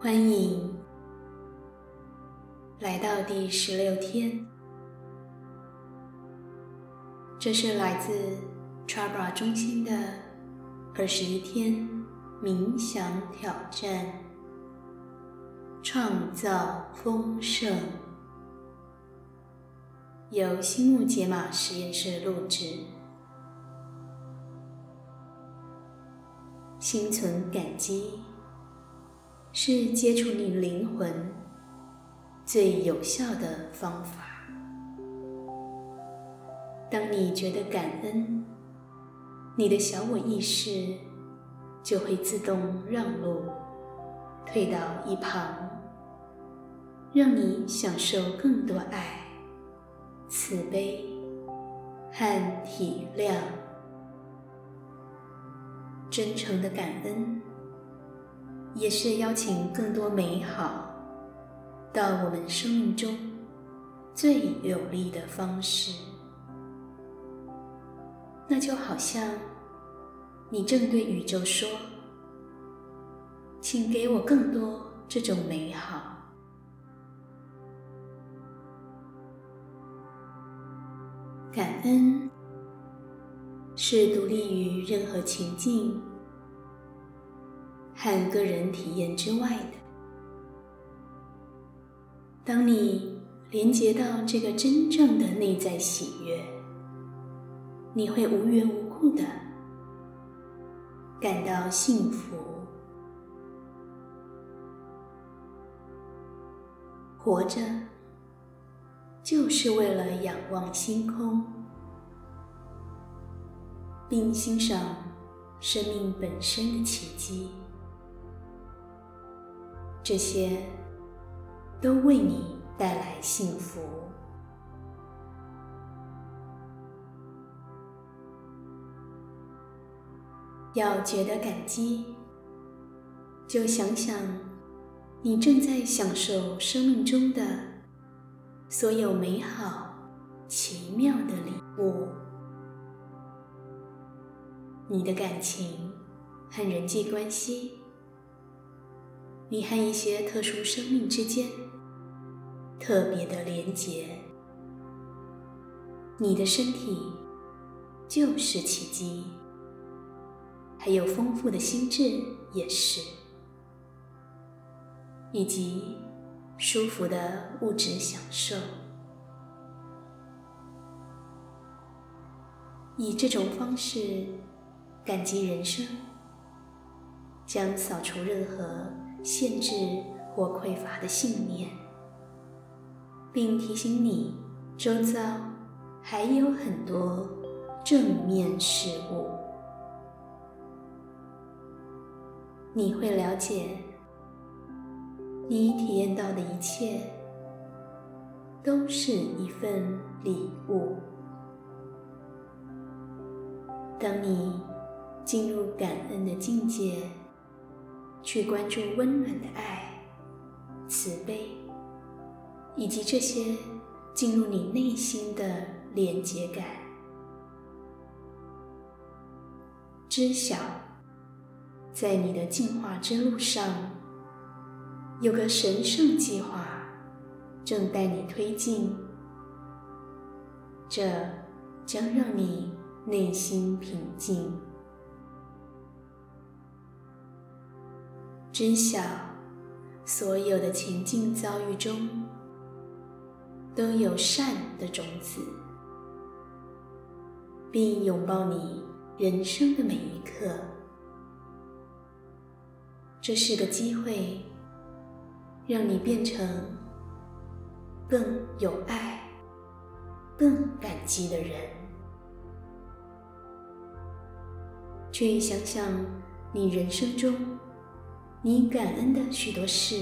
欢迎来到第十六天。这是来自 Chabra 中心的二十一天冥想挑战，创造丰盛，由心木解码实验室录制，心存感激。是接触你灵魂最有效的方法。当你觉得感恩，你的小我意识就会自动让路，退到一旁，让你享受更多爱、慈悲和体谅。真诚的感恩。也是邀请更多美好到我们生命中最有利的方式。那就好像你正对宇宙说：“请给我更多这种美好。”感恩是独立于任何情境。和个人体验之外的。当你连接到这个真正的内在喜悦，你会无缘无故的感到幸福。活着就是为了仰望星空，并欣赏生命本身的奇迹。这些都为你带来幸福。要觉得感激，就想想你正在享受生命中的所有美好、奇妙的礼物。你的感情和人际关系。你和一些特殊生命之间特别的连结，你的身体就是奇迹，还有丰富的心智也是，以及舒服的物质享受。以这种方式感激人生，将扫除任何。限制或匮乏的信念，并提醒你周遭还有很多正面事物。你会了解，你体验到的一切都是一份礼物。当你进入感恩的境界。去关注温暖的爱、慈悲，以及这些进入你内心的连接感。知晓，在你的进化之路上，有个神圣计划正带你推进，这将让你内心平静。知晓，所有的情境遭遇中都有善的种子，并拥抱你人生的每一刻。这是个机会，让你变成更有爱、更感激的人。去想想你人生中。你感恩的许多事，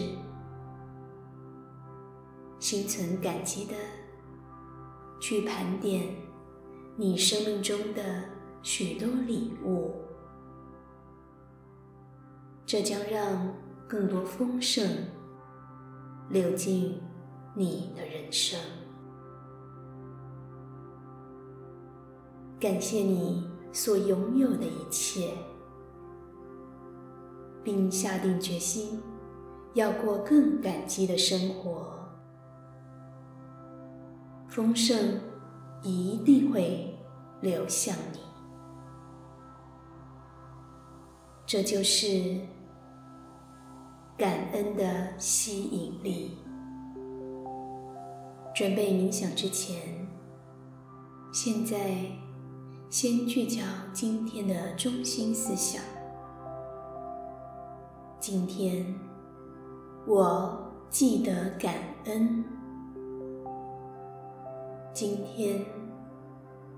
心存感激的去盘点你生命中的许多礼物，这将让更多丰盛流进你的人生。感谢你所拥有的一切。并下定决心，要过更感激的生活，丰盛一定会流向你。这就是感恩的吸引力。准备冥想之前，现在先聚焦今天的中心思想。今天。我记得感恩。今天，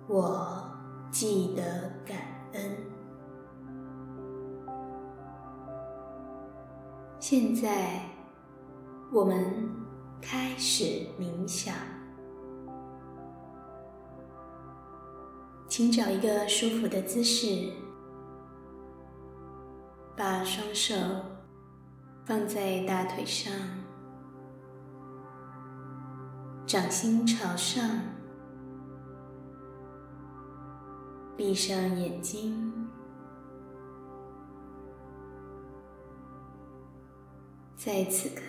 我记得感恩。现在，我们开始冥想。请找一个舒服的姿势，把双手。放在大腿上，掌心朝上，闭上眼睛，在此刻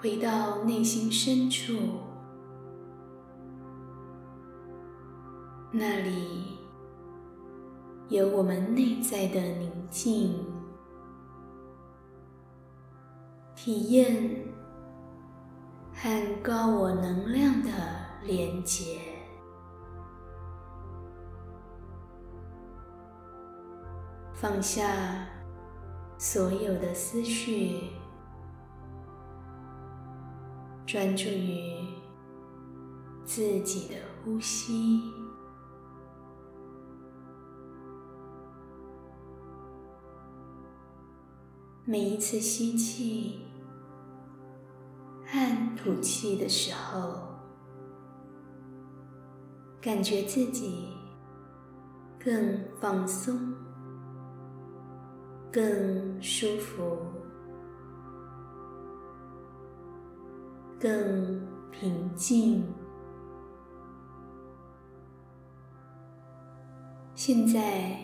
回到内心深处，那里有我们内在的宁静。体验和高我能量的连接，放下所有的思绪，专注于自己的呼吸。每一次吸气。和吐气的时候，感觉自己更放松、更舒服、更平静。现在，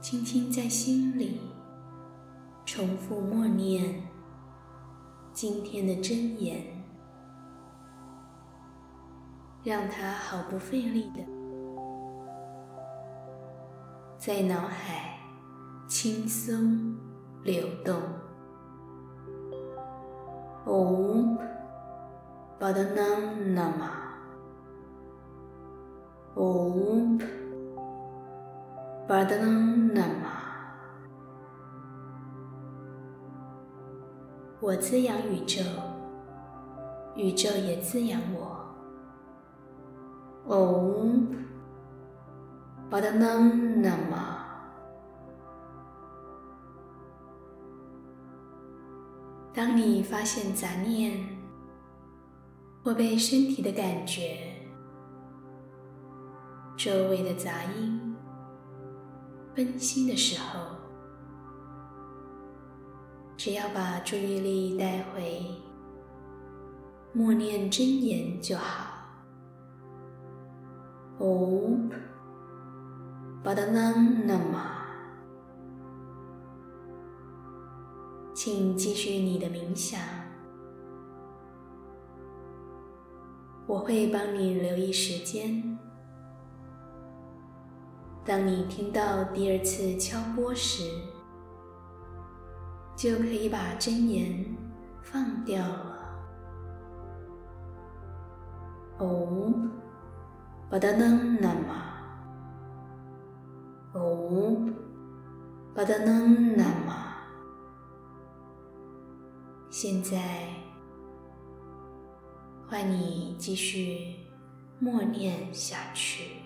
轻轻在心里重复默念。今天的箴言，让它毫不费力的在脑海轻松流动。Om Padma Nama，Om Padma Nama。我滋养宇宙，宇宙也滋养我。Om Padma Nama。当你发现杂念或被身体的感觉、周围的杂音分心的时候，只要把注意力带回默念真言就好。Om Padma Nama，请继续你的冥想，我会帮你留意时间。当你听到第二次敲钵时。就可以把真言放掉了。Om Padma Nama，Om Padma Nama。现在换你继续默念下去。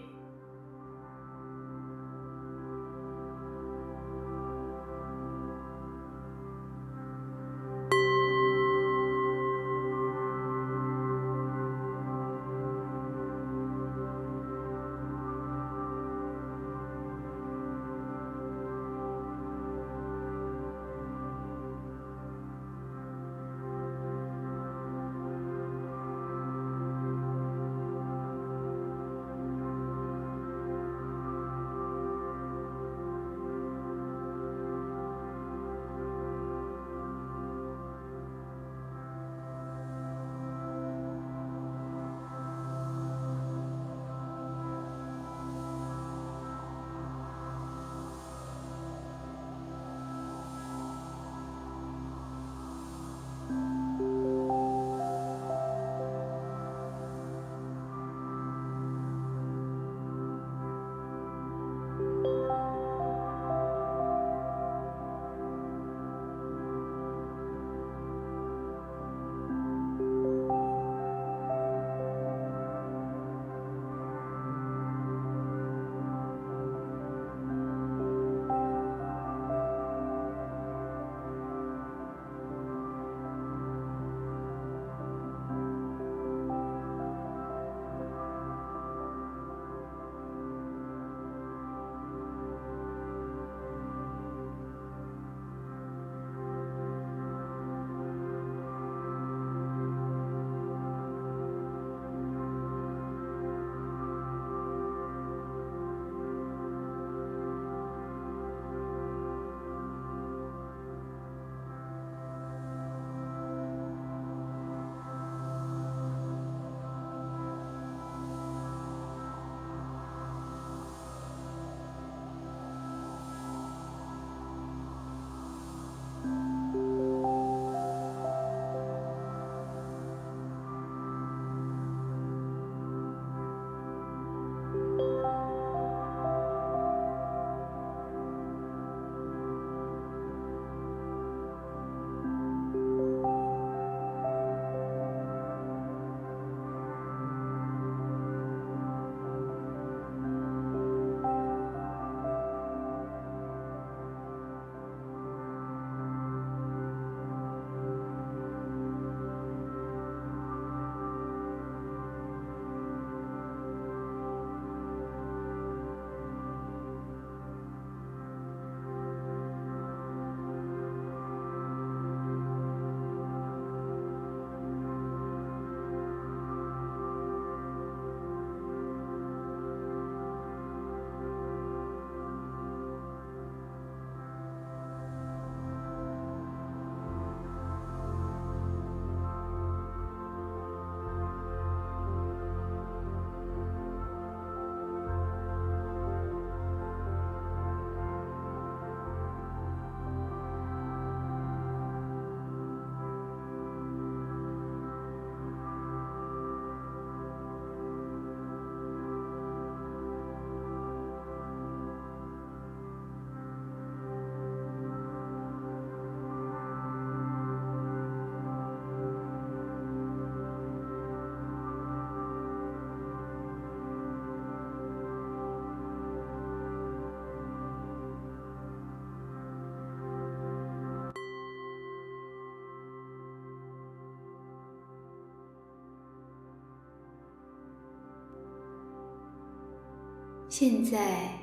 现在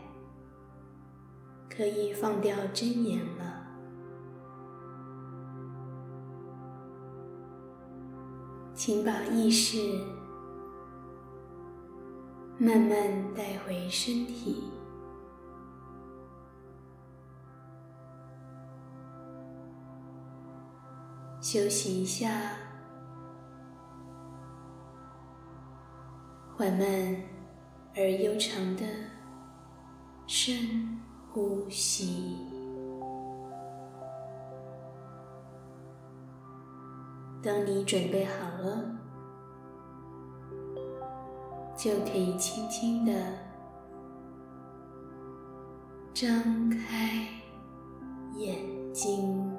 可以放掉真言了，请把意识慢慢带回身体，休息一下，缓慢。而悠长的深呼吸。当你准备好了，就可以轻轻的张开眼睛，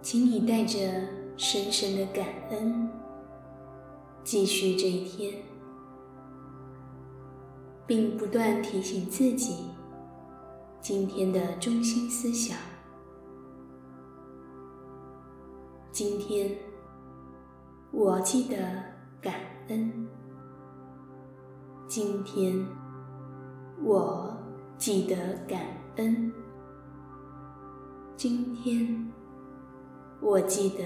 请你带着。深深的感恩，继续这一天，并不断提醒自己今天的中心思想。今天，我记得感恩。今天，我记得感恩。今天。我记得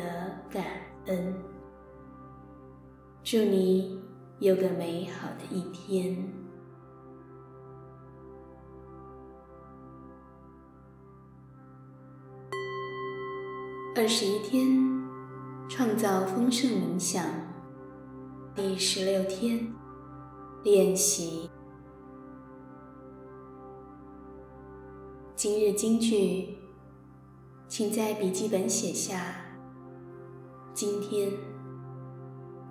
感恩，祝你有个美好的一天。二十一天创造丰盛冥想，第十六天练习。今日金句。请在笔记本写下：今天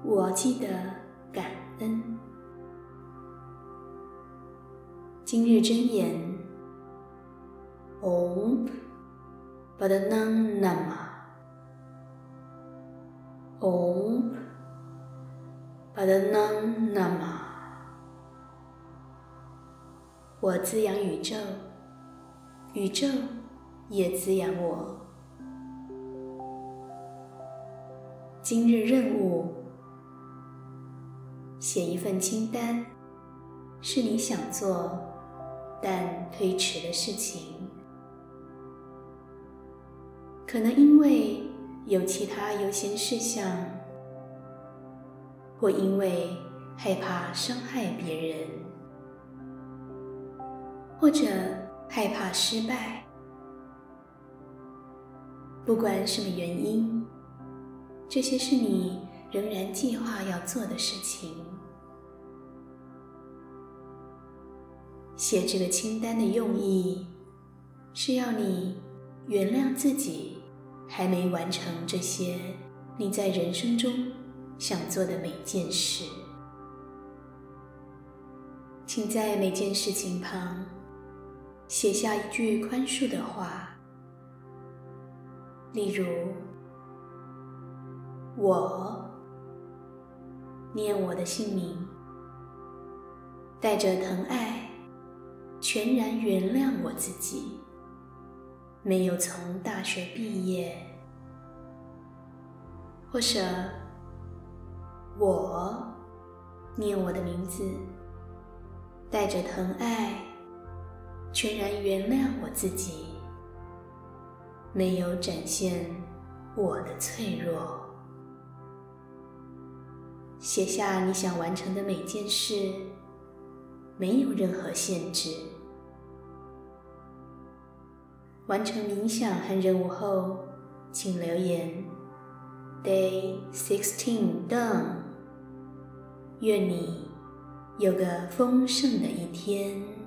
我记得感恩。今日真言：Om Padma Nama，Om b a d n a n Nama。我滋养宇宙，宇宙。也滋养我。今日任务：写一份清单，是你想做但推迟的事情。可能因为有其他优先事项，或因为害怕伤害别人，或者害怕失败。不管什么原因，这些是你仍然计划要做的事情。写这个清单的用意，是要你原谅自己还没完成这些你在人生中想做的每件事。请在每件事情旁写下一句宽恕的话。例如，我念我的姓名，带着疼爱，全然原谅我自己，没有从大学毕业；或者，我念我的名字，带着疼爱，全然原谅我自己。没有展现我的脆弱。写下你想完成的每件事，没有任何限制。完成冥想和任务后，请留言 “Day sixteen done”。愿你有个丰盛的一天。